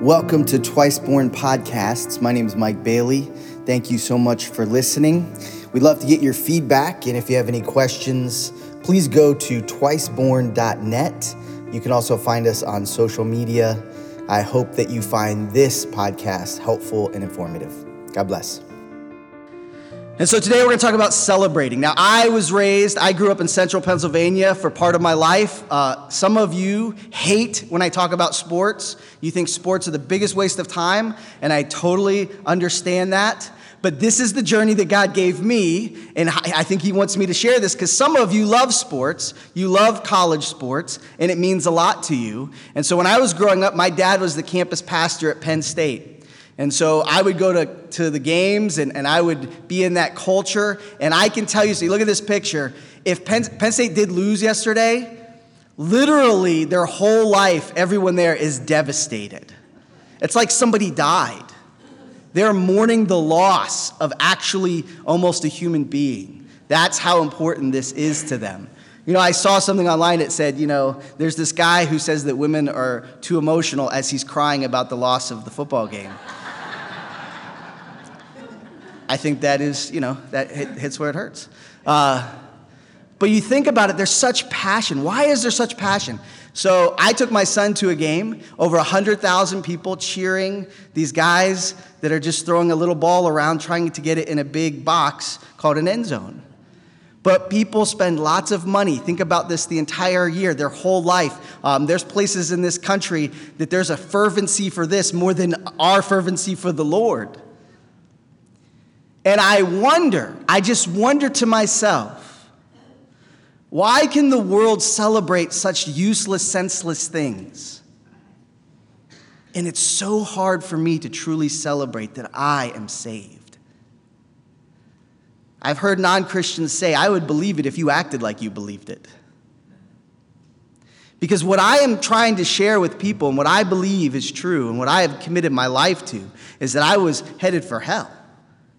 Welcome to Twice Born Podcasts. My name is Mike Bailey. Thank you so much for listening. We'd love to get your feedback, and if you have any questions, please go to twiceborn.net. You can also find us on social media. I hope that you find this podcast helpful and informative. God bless. And so today we're going to talk about celebrating. Now, I was raised, I grew up in central Pennsylvania for part of my life. Uh, some of you hate when I talk about sports. You think sports are the biggest waste of time, and I totally understand that. But this is the journey that God gave me, and I think He wants me to share this because some of you love sports, you love college sports, and it means a lot to you. And so when I was growing up, my dad was the campus pastor at Penn State. And so I would go to, to the games and, and I would be in that culture. And I can tell you, see, look at this picture. If Penn, Penn State did lose yesterday, literally their whole life, everyone there is devastated. It's like somebody died. They're mourning the loss of actually almost a human being. That's how important this is to them. You know, I saw something online that said, you know, there's this guy who says that women are too emotional as he's crying about the loss of the football game. I think that is, you know, that hit, hits where it hurts. Uh, but you think about it, there's such passion. Why is there such passion? So I took my son to a game, over 100,000 people cheering, these guys that are just throwing a little ball around trying to get it in a big box called an end zone. But people spend lots of money. Think about this the entire year, their whole life. Um, there's places in this country that there's a fervency for this more than our fervency for the Lord. And I wonder, I just wonder to myself, why can the world celebrate such useless, senseless things? And it's so hard for me to truly celebrate that I am saved. I've heard non Christians say, I would believe it if you acted like you believed it. Because what I am trying to share with people and what I believe is true and what I have committed my life to is that I was headed for hell.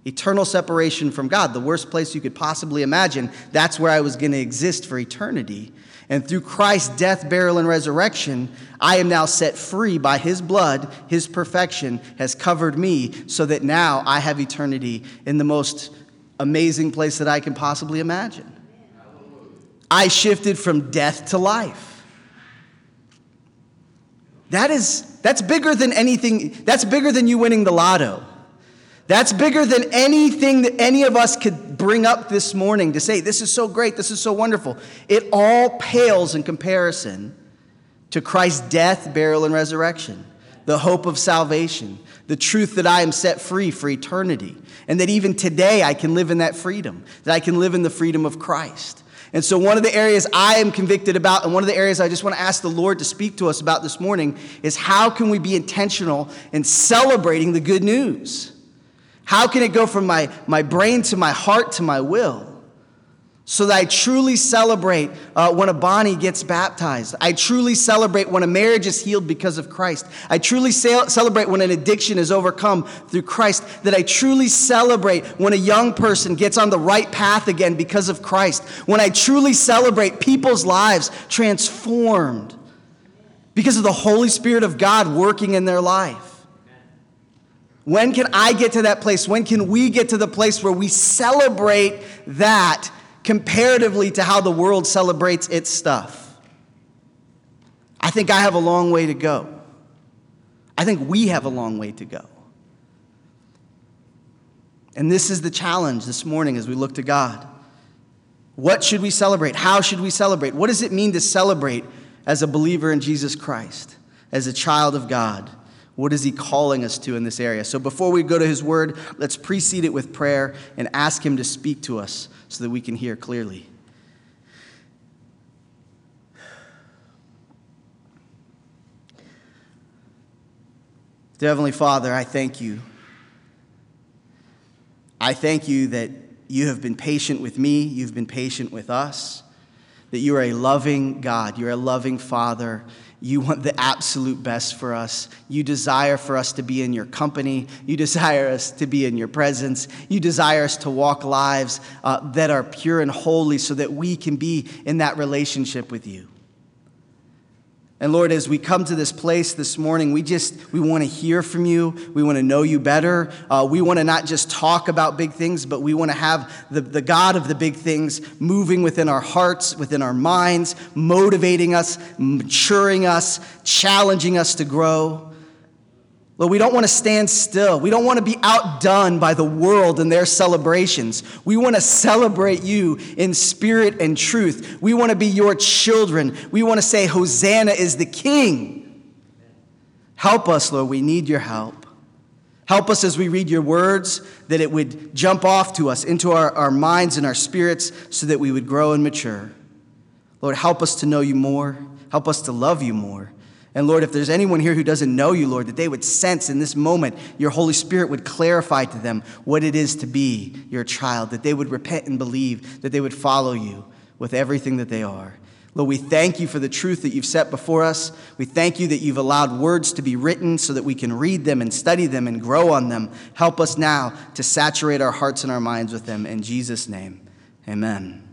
Eternal separation from God, the worst place you could possibly imagine. That's where I was going to exist for eternity. And through Christ's death, burial, and resurrection, I am now set free by his blood. His perfection has covered me so that now I have eternity in the most amazing place that I can possibly imagine. I shifted from death to life. That is, that's bigger than anything, that's bigger than you winning the lotto. That's bigger than anything that any of us could bring up this morning to say, this is so great, this is so wonderful. It all pales in comparison to Christ's death, burial, and resurrection, the hope of salvation, the truth that I am set free for eternity, and that even today I can live in that freedom, that I can live in the freedom of Christ. And so, one of the areas I am convicted about, and one of the areas I just want to ask the Lord to speak to us about this morning, is how can we be intentional in celebrating the good news? How can it go from my, my brain to my heart to my will? So that I truly celebrate uh, when a Bonnie gets baptized. I truly celebrate when a marriage is healed because of Christ. I truly celebrate when an addiction is overcome through Christ. That I truly celebrate when a young person gets on the right path again because of Christ. When I truly celebrate people's lives transformed because of the Holy Spirit of God working in their life. When can I get to that place? When can we get to the place where we celebrate that comparatively to how the world celebrates its stuff? I think I have a long way to go. I think we have a long way to go. And this is the challenge this morning as we look to God. What should we celebrate? How should we celebrate? What does it mean to celebrate as a believer in Jesus Christ, as a child of God? What is he calling us to in this area? So before we go to his word, let's precede it with prayer and ask him to speak to us so that we can hear clearly. Heavenly Father, I thank you. I thank you that you have been patient with me, you've been patient with us, that you are a loving God, you're a loving Father you want the absolute best for us. You desire for us to be in your company. You desire us to be in your presence. You desire us to walk lives uh, that are pure and holy so that we can be in that relationship with you. And Lord, as we come to this place this morning, we just we want to hear from you. We want to know you better. Uh, we want to not just talk about big things, but we want to have the, the God of the big things moving within our hearts, within our minds, motivating us, maturing us, challenging us to grow. Lord, we don't want to stand still. We don't want to be outdone by the world and their celebrations. We want to celebrate you in spirit and truth. We want to be your children. We want to say, Hosanna is the King. Help us, Lord. We need your help. Help us as we read your words, that it would jump off to us into our, our minds and our spirits so that we would grow and mature. Lord, help us to know you more. Help us to love you more. And Lord, if there's anyone here who doesn't know you, Lord, that they would sense in this moment your Holy Spirit would clarify to them what it is to be your child, that they would repent and believe, that they would follow you with everything that they are. Lord, we thank you for the truth that you've set before us. We thank you that you've allowed words to be written so that we can read them and study them and grow on them. Help us now to saturate our hearts and our minds with them. In Jesus' name, amen.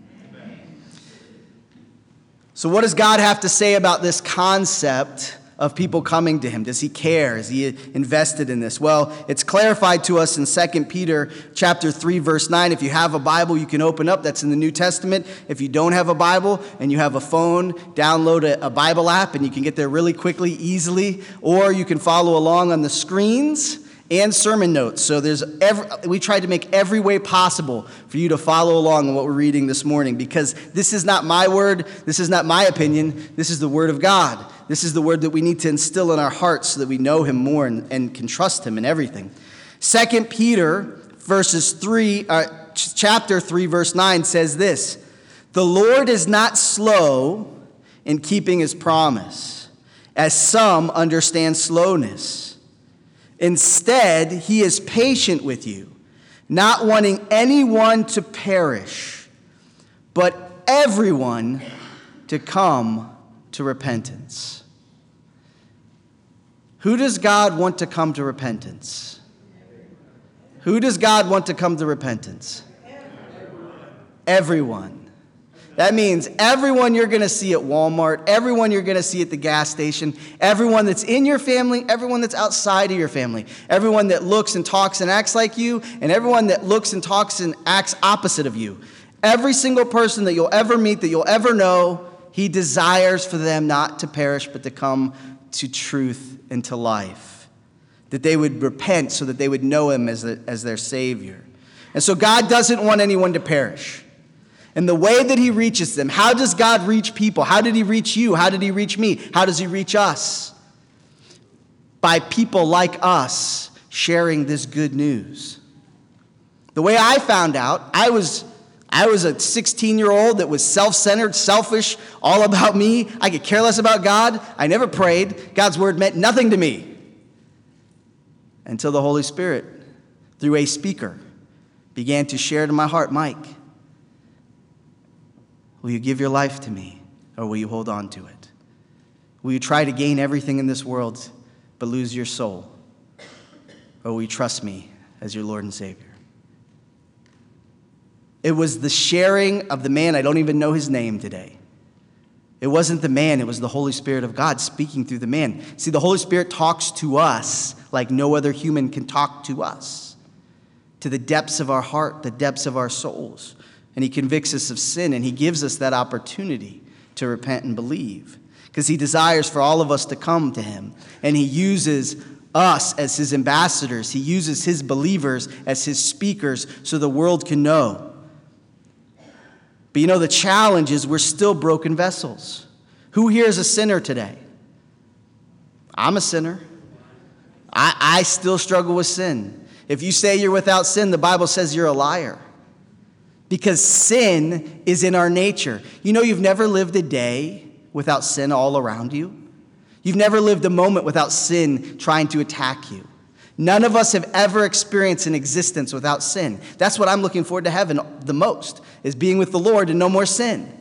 So, what does God have to say about this concept of people coming to him? Does he care? Is he invested in this? Well, it's clarified to us in 2 Peter chapter 3 verse 9. If you have a Bible, you can open up. That's in the New Testament. If you don't have a Bible and you have a phone, download a, a Bible app and you can get there really quickly, easily, or you can follow along on the screens and sermon notes. So there's every, we tried to make every way possible for you to follow along in what we're reading this morning because this is not my word, this is not my opinion, this is the word of God. This is the word that we need to instill in our hearts so that we know him more and, and can trust him in everything. Second Peter verses 3 uh, chapter 3 verse 9 says this, "The Lord is not slow in keeping his promise, as some understand slowness." Instead, he is patient with you, not wanting anyone to perish, but everyone to come to repentance. Who does God want to come to repentance? Who does God want to come to repentance? Everyone. That means everyone you're going to see at Walmart, everyone you're going to see at the gas station, everyone that's in your family, everyone that's outside of your family, everyone that looks and talks and acts like you, and everyone that looks and talks and acts opposite of you. Every single person that you'll ever meet, that you'll ever know, he desires for them not to perish, but to come to truth and to life. That they would repent so that they would know him as, a, as their Savior. And so God doesn't want anyone to perish and the way that he reaches them. How does God reach people? How did he reach you? How did he reach me? How does he reach us? By people like us sharing this good news. The way I found out, I was I was a 16 year old that was self centered, selfish, all about me. I could care less about God. I never prayed. God's word meant nothing to me until the Holy Spirit, through a speaker, began to share to my heart Mike, Will you give your life to me, or will you hold on to it? Will you try to gain everything in this world but lose your soul? Or will you trust me as your Lord and Savior? It was the sharing of the man, I don't even know his name today. It wasn't the man, it was the Holy Spirit of God speaking through the man. See, the Holy Spirit talks to us like no other human can talk to us, to the depths of our heart, the depths of our souls and he convicts us of sin, and he gives us that opportunity to repent and believe because he desires for all of us to come to him, and he uses us as his ambassadors, he uses his believers as his speakers so the world can know. But you know, the challenge is we're still broken vessels. Who here is a sinner today? I'm a sinner. I, I still struggle with sin. If you say you're without sin, the Bible says you're a liar because sin is in our nature. You know, you've never lived a day without sin all around you. You've never lived a moment without sin trying to attack you. None of us have ever experienced an existence without sin. That's what I'm looking forward to heaven the most, is being with the Lord and no more sin.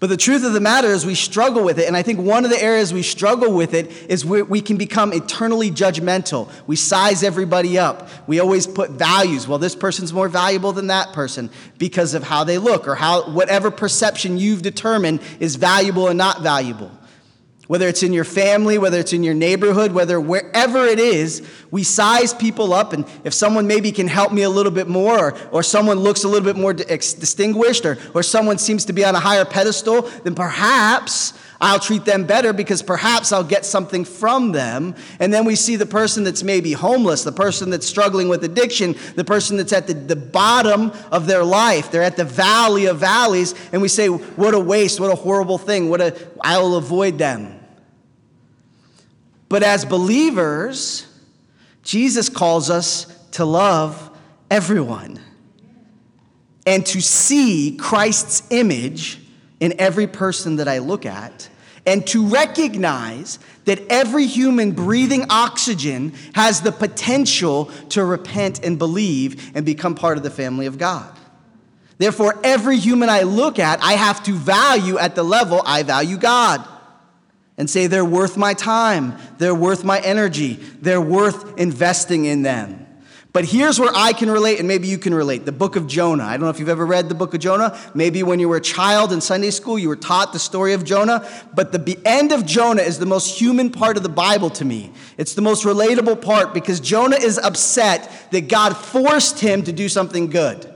But the truth of the matter is, we struggle with it. And I think one of the areas we struggle with it is we can become eternally judgmental. We size everybody up. We always put values. Well, this person's more valuable than that person because of how they look or how whatever perception you've determined is valuable and not valuable. Whether it's in your family, whether it's in your neighborhood, whether wherever it is, we size people up. And if someone maybe can help me a little bit more, or, or someone looks a little bit more distinguished, or, or someone seems to be on a higher pedestal, then perhaps I'll treat them better because perhaps I'll get something from them. And then we see the person that's maybe homeless, the person that's struggling with addiction, the person that's at the, the bottom of their life. They're at the valley of valleys. And we say, what a waste, what a horrible thing, what a, I'll avoid them. But as believers, Jesus calls us to love everyone and to see Christ's image in every person that I look at and to recognize that every human breathing oxygen has the potential to repent and believe and become part of the family of God. Therefore, every human I look at, I have to value at the level I value God and say they're worth my time, they're worth my energy, they're worth investing in them. But here's where I can relate, and maybe you can relate the book of Jonah. I don't know if you've ever read the book of Jonah. Maybe when you were a child in Sunday school, you were taught the story of Jonah. But the end of Jonah is the most human part of the Bible to me. It's the most relatable part because Jonah is upset that God forced him to do something good.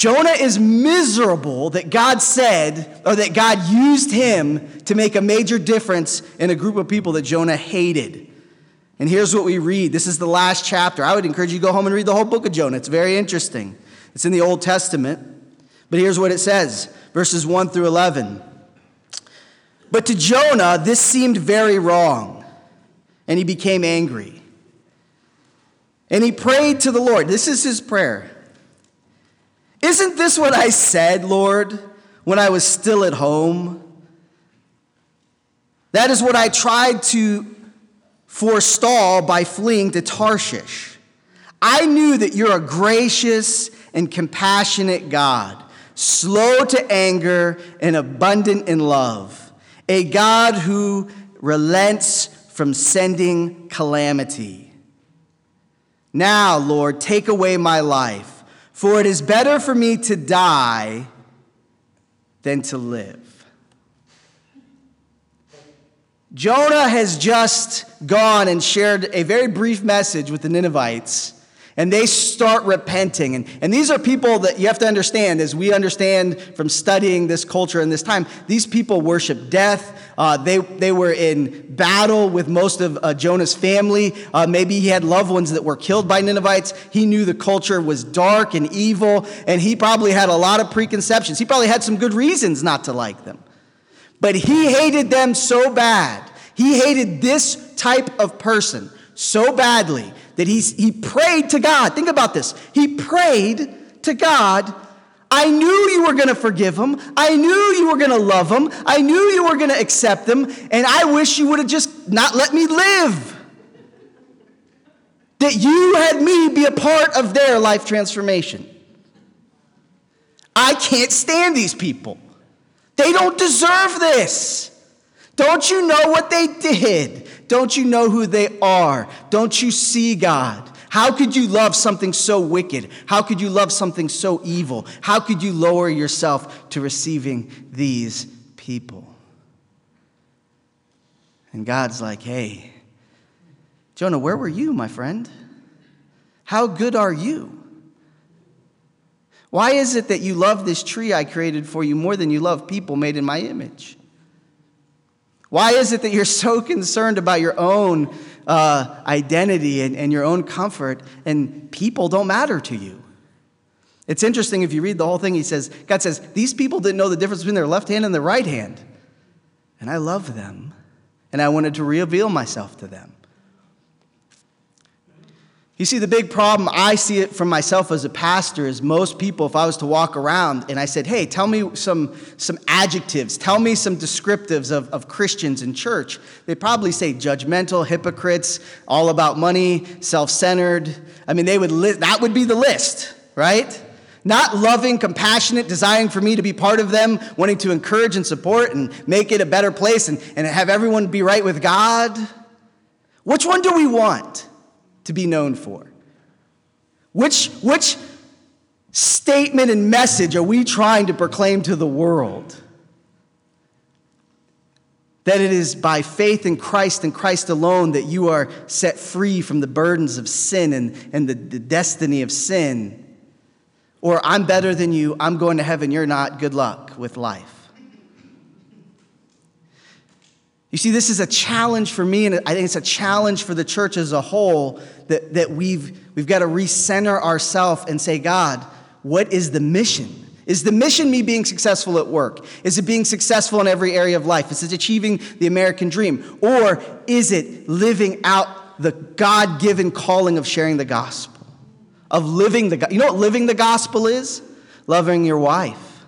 Jonah is miserable that God said, or that God used him to make a major difference in a group of people that Jonah hated. And here's what we read. This is the last chapter. I would encourage you to go home and read the whole book of Jonah. It's very interesting. It's in the Old Testament. But here's what it says verses 1 through 11. But to Jonah, this seemed very wrong, and he became angry. And he prayed to the Lord. This is his prayer. Isn't this what I said, Lord, when I was still at home? That is what I tried to forestall by fleeing to Tarshish. I knew that you're a gracious and compassionate God, slow to anger and abundant in love, a God who relents from sending calamity. Now, Lord, take away my life, for it is better for me to die than to live. Jonah has just gone and shared a very brief message with the Ninevites, and they start repenting. And, and these are people that you have to understand, as we understand from studying this culture and this time, these people worship death. Uh, they, they were in battle with most of uh, Jonah's family. Uh, maybe he had loved ones that were killed by Ninevites. He knew the culture was dark and evil, and he probably had a lot of preconceptions. He probably had some good reasons not to like them. But he hated them so bad. He hated this type of person so badly that he's, he prayed to God. Think about this. He prayed to God. I knew you were going to forgive him. I knew you were going to love him. I knew you were going to accept him. And I wish you would have just not let me live. That you had me be a part of their life transformation. I can't stand these people. They don't deserve this. Don't you know what they did? Don't you know who they are? Don't you see God? How could you love something so wicked? How could you love something so evil? How could you lower yourself to receiving these people? And God's like, hey, Jonah, where were you, my friend? How good are you? Why is it that you love this tree I created for you more than you love people made in my image? Why is it that you're so concerned about your own uh, identity and, and your own comfort and people don't matter to you? It's interesting if you read the whole thing, he says, God says, these people didn't know the difference between their left hand and their right hand. And I love them. And I wanted to reveal myself to them. You see, the big problem, I see it from myself as a pastor, is most people, if I was to walk around and I said, hey, tell me some, some adjectives, tell me some descriptives of, of Christians in church, they'd probably say judgmental, hypocrites, all about money, self centered. I mean, they would li- that would be the list, right? Not loving, compassionate, desiring for me to be part of them, wanting to encourage and support and make it a better place and, and have everyone be right with God. Which one do we want? To be known for? Which, which statement and message are we trying to proclaim to the world? That it is by faith in Christ and Christ alone that you are set free from the burdens of sin and, and the, the destiny of sin. Or I'm better than you, I'm going to heaven, you're not, good luck with life. You see, this is a challenge for me, and I think it's a challenge for the church as a whole that, that we've, we've got to recenter ourselves and say, God, what is the mission? Is the mission me being successful at work? Is it being successful in every area of life? Is it achieving the American dream? Or is it living out the God given calling of sharing the gospel? Of living the You know what living the gospel is? Loving your wife,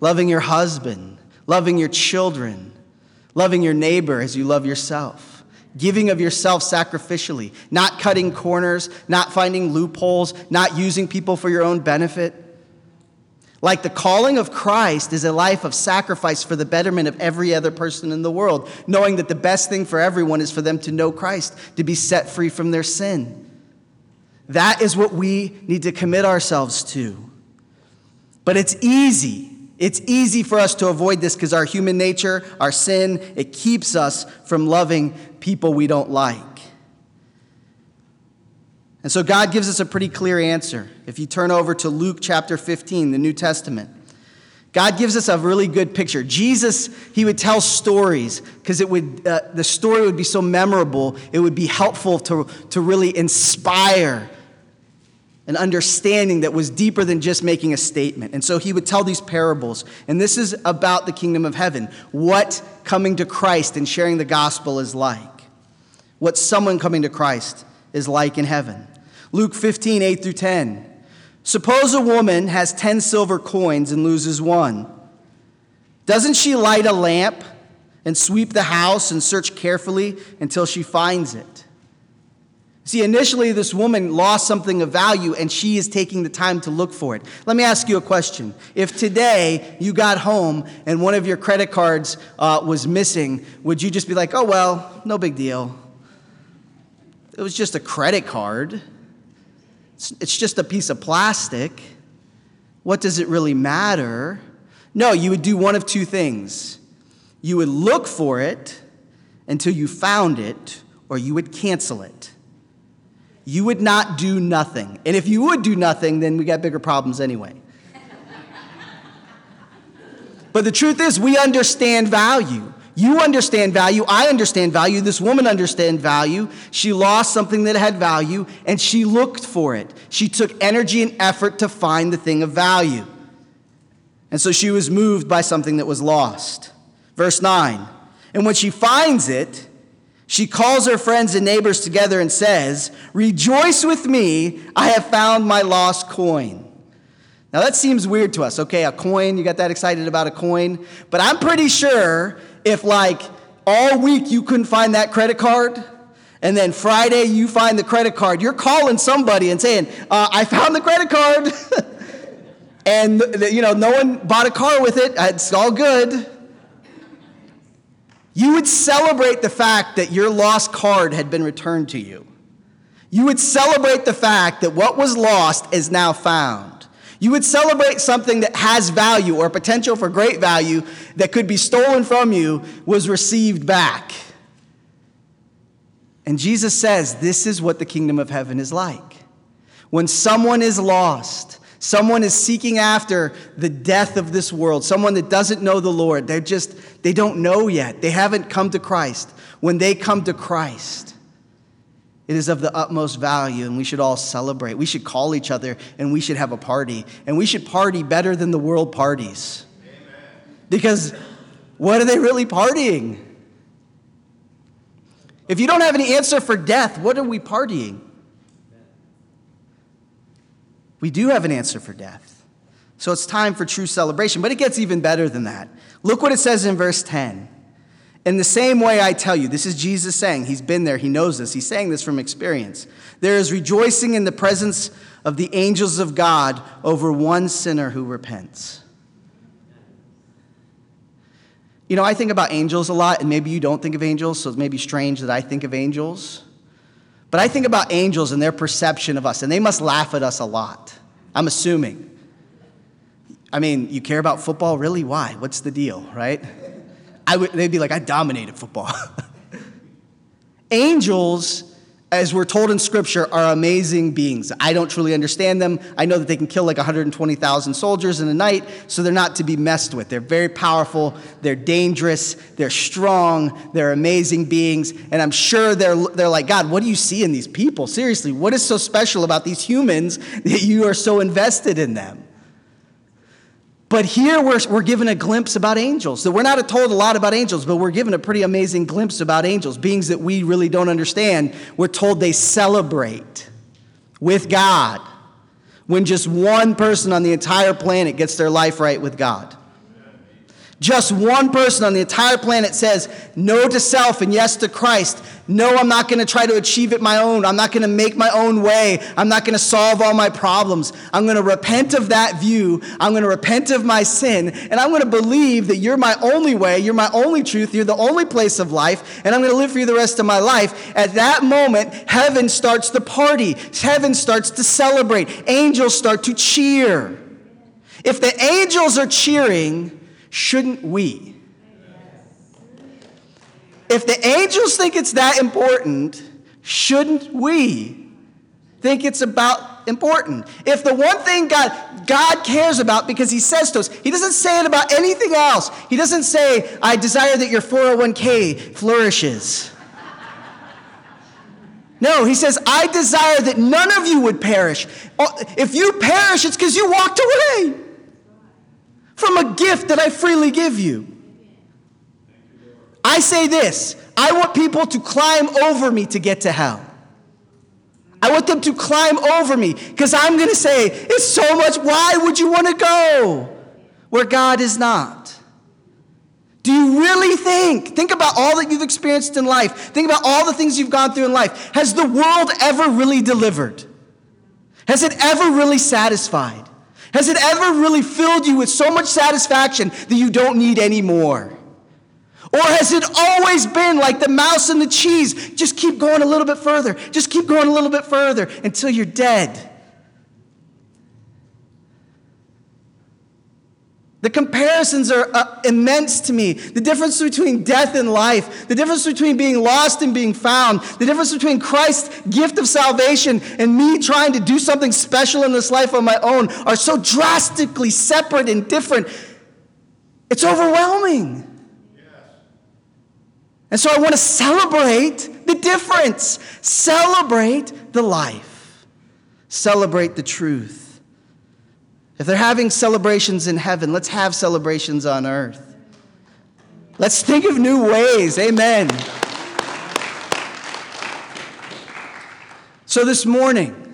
loving your husband, loving your children loving your neighbor as you love yourself, giving of yourself sacrificially, not cutting corners, not finding loopholes, not using people for your own benefit. Like the calling of Christ is a life of sacrifice for the betterment of every other person in the world, knowing that the best thing for everyone is for them to know Christ, to be set free from their sin. That is what we need to commit ourselves to. But it's easy it's easy for us to avoid this because our human nature, our sin, it keeps us from loving people we don't like. And so God gives us a pretty clear answer. If you turn over to Luke chapter 15, the New Testament, God gives us a really good picture. Jesus, he would tell stories because it would uh, the story would be so memorable. It would be helpful to, to really inspire an understanding that was deeper than just making a statement. And so he would tell these parables. And this is about the kingdom of heaven, what coming to Christ and sharing the gospel is like, what someone coming to Christ is like in heaven. Luke 15, 8 through 10. Suppose a woman has 10 silver coins and loses one. Doesn't she light a lamp and sweep the house and search carefully until she finds it? See, initially, this woman lost something of value and she is taking the time to look for it. Let me ask you a question. If today you got home and one of your credit cards uh, was missing, would you just be like, oh, well, no big deal? It was just a credit card, it's, it's just a piece of plastic. What does it really matter? No, you would do one of two things you would look for it until you found it, or you would cancel it you would not do nothing. And if you would do nothing, then we got bigger problems anyway. but the truth is, we understand value. You understand value. I understand value. This woman understands value. She lost something that had value and she looked for it. She took energy and effort to find the thing of value. And so she was moved by something that was lost. Verse 9. And when she finds it, she calls her friends and neighbors together and says, Rejoice with me, I have found my lost coin. Now that seems weird to us. Okay, a coin, you got that excited about a coin? But I'm pretty sure if, like, all week you couldn't find that credit card, and then Friday you find the credit card, you're calling somebody and saying, uh, I found the credit card. and, you know, no one bought a car with it, it's all good. You would celebrate the fact that your lost card had been returned to you. You would celebrate the fact that what was lost is now found. You would celebrate something that has value or potential for great value that could be stolen from you was received back. And Jesus says this is what the kingdom of heaven is like. When someone is lost, Someone is seeking after the death of this world, someone that doesn't know the Lord. They're just, they don't know yet. They haven't come to Christ. When they come to Christ, it is of the utmost value, and we should all celebrate. We should call each other, and we should have a party. And we should party better than the world parties. Because what are they really partying? If you don't have any answer for death, what are we partying? We do have an answer for death. So it's time for true celebration. But it gets even better than that. Look what it says in verse 10. In the same way, I tell you, this is Jesus saying, He's been there, He knows this, He's saying this from experience. There is rejoicing in the presence of the angels of God over one sinner who repents. You know, I think about angels a lot, and maybe you don't think of angels, so it may be strange that I think of angels. But I think about angels and their perception of us, and they must laugh at us a lot. I'm assuming. I mean, you care about football? Really? Why? What's the deal, right? I would, they'd be like, I dominated football. Angels as we're told in scripture, are amazing beings. I don't truly understand them. I know that they can kill like 120,000 soldiers in a night, so they're not to be messed with. They're very powerful, they're dangerous, they're strong, they're amazing beings, and I'm sure they're, they're like, God, what do you see in these people? Seriously, what is so special about these humans that you are so invested in them? But here we're, we're given a glimpse about angels. So we're not told a lot about angels, but we're given a pretty amazing glimpse about angels, beings that we really don't understand. We're told they celebrate with God when just one person on the entire planet gets their life right with God. Just one person on the entire planet says no to self and yes to Christ. No, I'm not going to try to achieve it my own. I'm not going to make my own way. I'm not going to solve all my problems. I'm going to repent of that view. I'm going to repent of my sin. And I'm going to believe that you're my only way. You're my only truth. You're the only place of life. And I'm going to live for you the rest of my life. At that moment, heaven starts to party. Heaven starts to celebrate. Angels start to cheer. If the angels are cheering, shouldn't we? If the angels think it's that important, shouldn't we think it's about important? If the one thing God, God cares about because He says to us, He doesn't say it about anything else. He doesn't say, I desire that your 401k flourishes. No, he says, I desire that none of you would perish. Oh, if you perish, it's because you walked away from a gift that I freely give you. I say this I want people to climb over me to get to hell. I want them to climb over me because I'm going to say, it's so much. Why would you want to go where God is not? Do you really think? Think about all that you've experienced in life. Think about all the things you've gone through in life. Has the world ever really delivered? Has it ever really satisfied? Has it ever really filled you with so much satisfaction that you don't need any more? Or has it always been like the mouse and the cheese? Just keep going a little bit further. Just keep going a little bit further until you're dead. The comparisons are uh, immense to me. The difference between death and life, the difference between being lost and being found, the difference between Christ's gift of salvation and me trying to do something special in this life on my own are so drastically separate and different. It's overwhelming. And so I want to celebrate the difference, celebrate the life, celebrate the truth. If they're having celebrations in heaven, let's have celebrations on earth. Let's think of new ways. Amen. So this morning,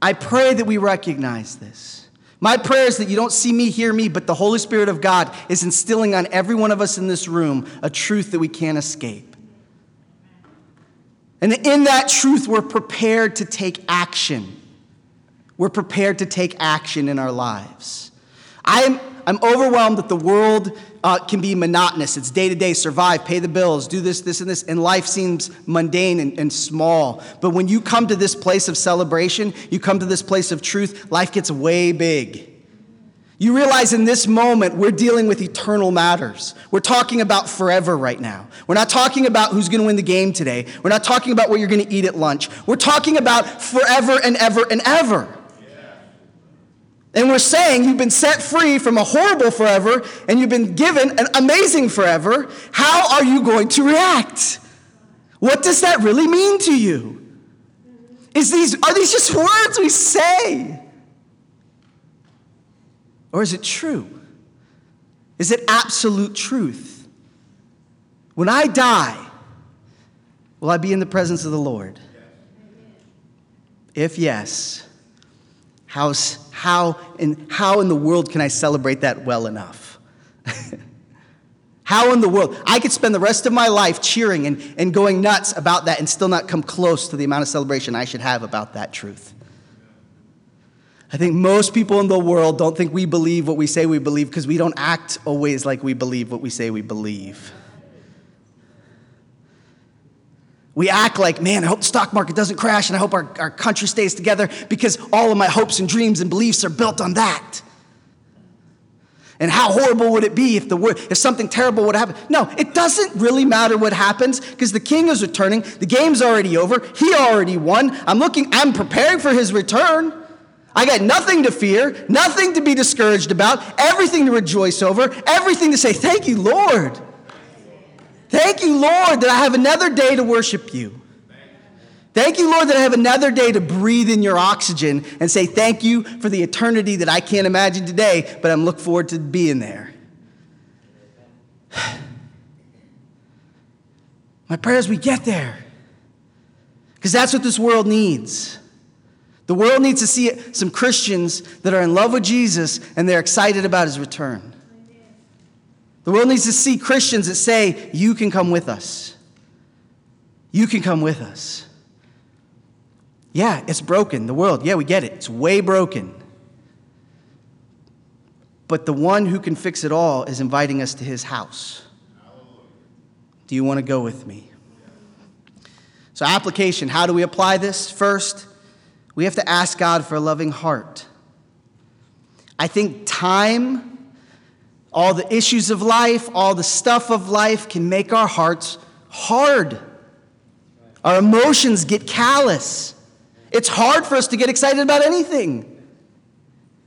I pray that we recognize this. My prayer is that you don't see me, hear me, but the Holy Spirit of God is instilling on every one of us in this room a truth that we can't escape. And in that truth, we're prepared to take action we're prepared to take action in our lives. I'm, I'm overwhelmed that the world uh, can be monotonous. It's day to day, survive, pay the bills, do this, this, and this, and life seems mundane and, and small. But when you come to this place of celebration, you come to this place of truth, life gets way big. You realize in this moment, we're dealing with eternal matters. We're talking about forever right now. We're not talking about who's going to win the game today. We're not talking about what you're going to eat at lunch. We're talking about forever and ever and ever. And we're saying you've been set free from a horrible forever and you've been given an amazing forever. How are you going to react? What does that really mean to you? Is these, are these just words we say? Or is it true? Is it absolute truth? When I die, will I be in the presence of the Lord? If yes, how's how in, how in the world can I celebrate that well enough? how in the world? I could spend the rest of my life cheering and, and going nuts about that and still not come close to the amount of celebration I should have about that truth. I think most people in the world don't think we believe what we say we believe because we don't act always like we believe what we say we believe. We act like, man, I hope the stock market doesn't crash and I hope our, our country stays together because all of my hopes and dreams and beliefs are built on that. And how horrible would it be if, the, if something terrible would happen? No, it doesn't really matter what happens because the king is returning. The game's already over. He already won. I'm looking, I'm preparing for his return. I got nothing to fear, nothing to be discouraged about, everything to rejoice over, everything to say, Thank you, Lord. Thank you, Lord, that I have another day to worship you. Thank you, Lord, that I have another day to breathe in your oxygen and say thank you for the eternity that I can't imagine today, but I'm looking forward to being there. My prayer is we get there. Because that's what this world needs. The world needs to see some Christians that are in love with Jesus and they're excited about his return. The world needs to see Christians that say, You can come with us. You can come with us. Yeah, it's broken, the world. Yeah, we get it. It's way broken. But the one who can fix it all is inviting us to his house. Do you want to go with me? So, application how do we apply this? First, we have to ask God for a loving heart. I think time, all the issues of life, all the stuff of life can make our hearts hard. Our emotions get callous. It's hard for us to get excited about anything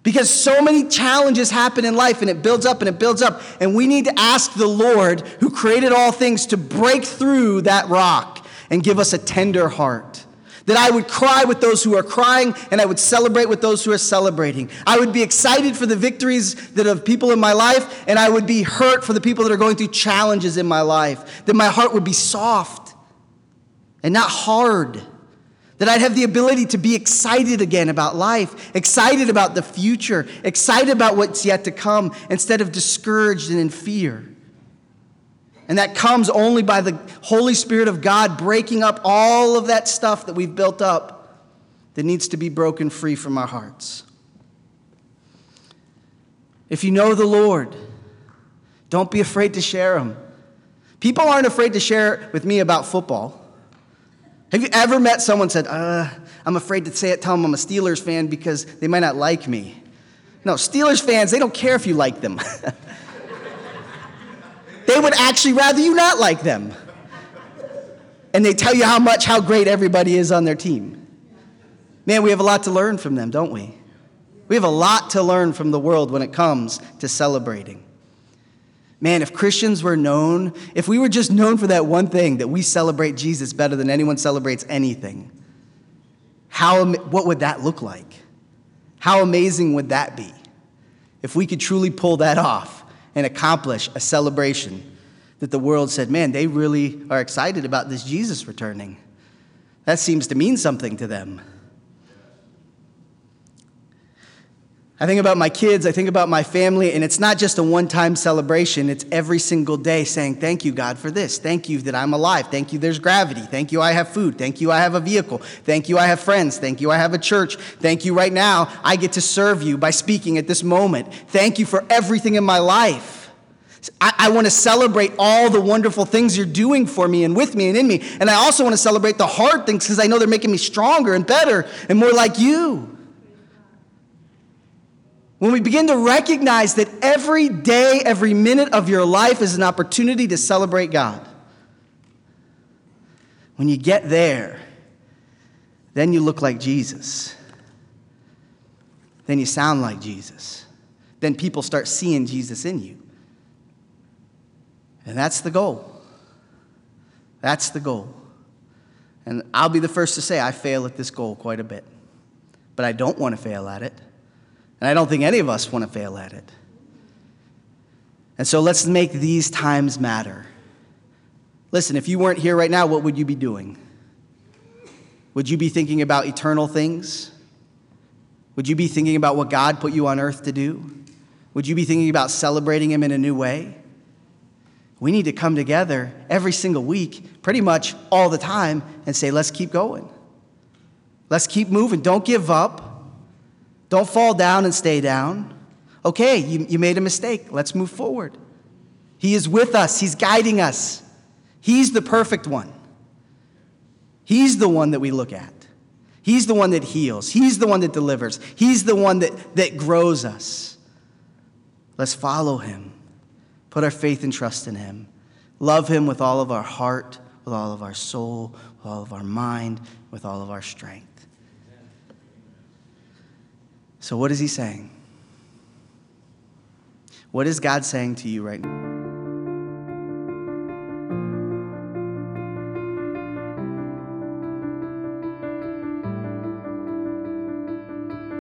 because so many challenges happen in life and it builds up and it builds up. And we need to ask the Lord who created all things to break through that rock and give us a tender heart. That I would cry with those who are crying and I would celebrate with those who are celebrating. I would be excited for the victories that of people in my life and I would be hurt for the people that are going through challenges in my life. That my heart would be soft and not hard. That I'd have the ability to be excited again about life, excited about the future, excited about what's yet to come, instead of discouraged and in fear. And that comes only by the Holy Spirit of God breaking up all of that stuff that we've built up that needs to be broken free from our hearts. If you know the Lord, don't be afraid to share Him. People aren't afraid to share with me about football. Have you ever met someone said, uh, I'm afraid to say it, tell them I'm a Steelers fan because they might not like me? No, Steelers fans, they don't care if you like them. they would actually rather you not like them. And they tell you how much, how great everybody is on their team. Man, we have a lot to learn from them, don't we? We have a lot to learn from the world when it comes to celebrating. Man, if Christians were known, if we were just known for that one thing, that we celebrate Jesus better than anyone celebrates anything, how, what would that look like? How amazing would that be if we could truly pull that off and accomplish a celebration that the world said, man, they really are excited about this Jesus returning? That seems to mean something to them. I think about my kids, I think about my family, and it's not just a one time celebration. It's every single day saying, Thank you, God, for this. Thank you that I'm alive. Thank you, there's gravity. Thank you, I have food. Thank you, I have a vehicle. Thank you, I have friends. Thank you, I have a church. Thank you, right now, I get to serve you by speaking at this moment. Thank you for everything in my life. I, I want to celebrate all the wonderful things you're doing for me and with me and in me. And I also want to celebrate the hard things because I know they're making me stronger and better and more like you. When we begin to recognize that every day, every minute of your life is an opportunity to celebrate God. When you get there, then you look like Jesus. Then you sound like Jesus. Then people start seeing Jesus in you. And that's the goal. That's the goal. And I'll be the first to say I fail at this goal quite a bit. But I don't want to fail at it. And I don't think any of us want to fail at it. And so let's make these times matter. Listen, if you weren't here right now, what would you be doing? Would you be thinking about eternal things? Would you be thinking about what God put you on earth to do? Would you be thinking about celebrating Him in a new way? We need to come together every single week, pretty much all the time, and say, let's keep going. Let's keep moving. Don't give up. Don't fall down and stay down. Okay, you, you made a mistake. Let's move forward. He is with us, He's guiding us. He's the perfect one. He's the one that we look at. He's the one that heals. He's the one that delivers. He's the one that, that grows us. Let's follow Him, put our faith and trust in Him, love Him with all of our heart, with all of our soul, with all of our mind, with all of our strength. So, what is he saying? What is God saying to you right now?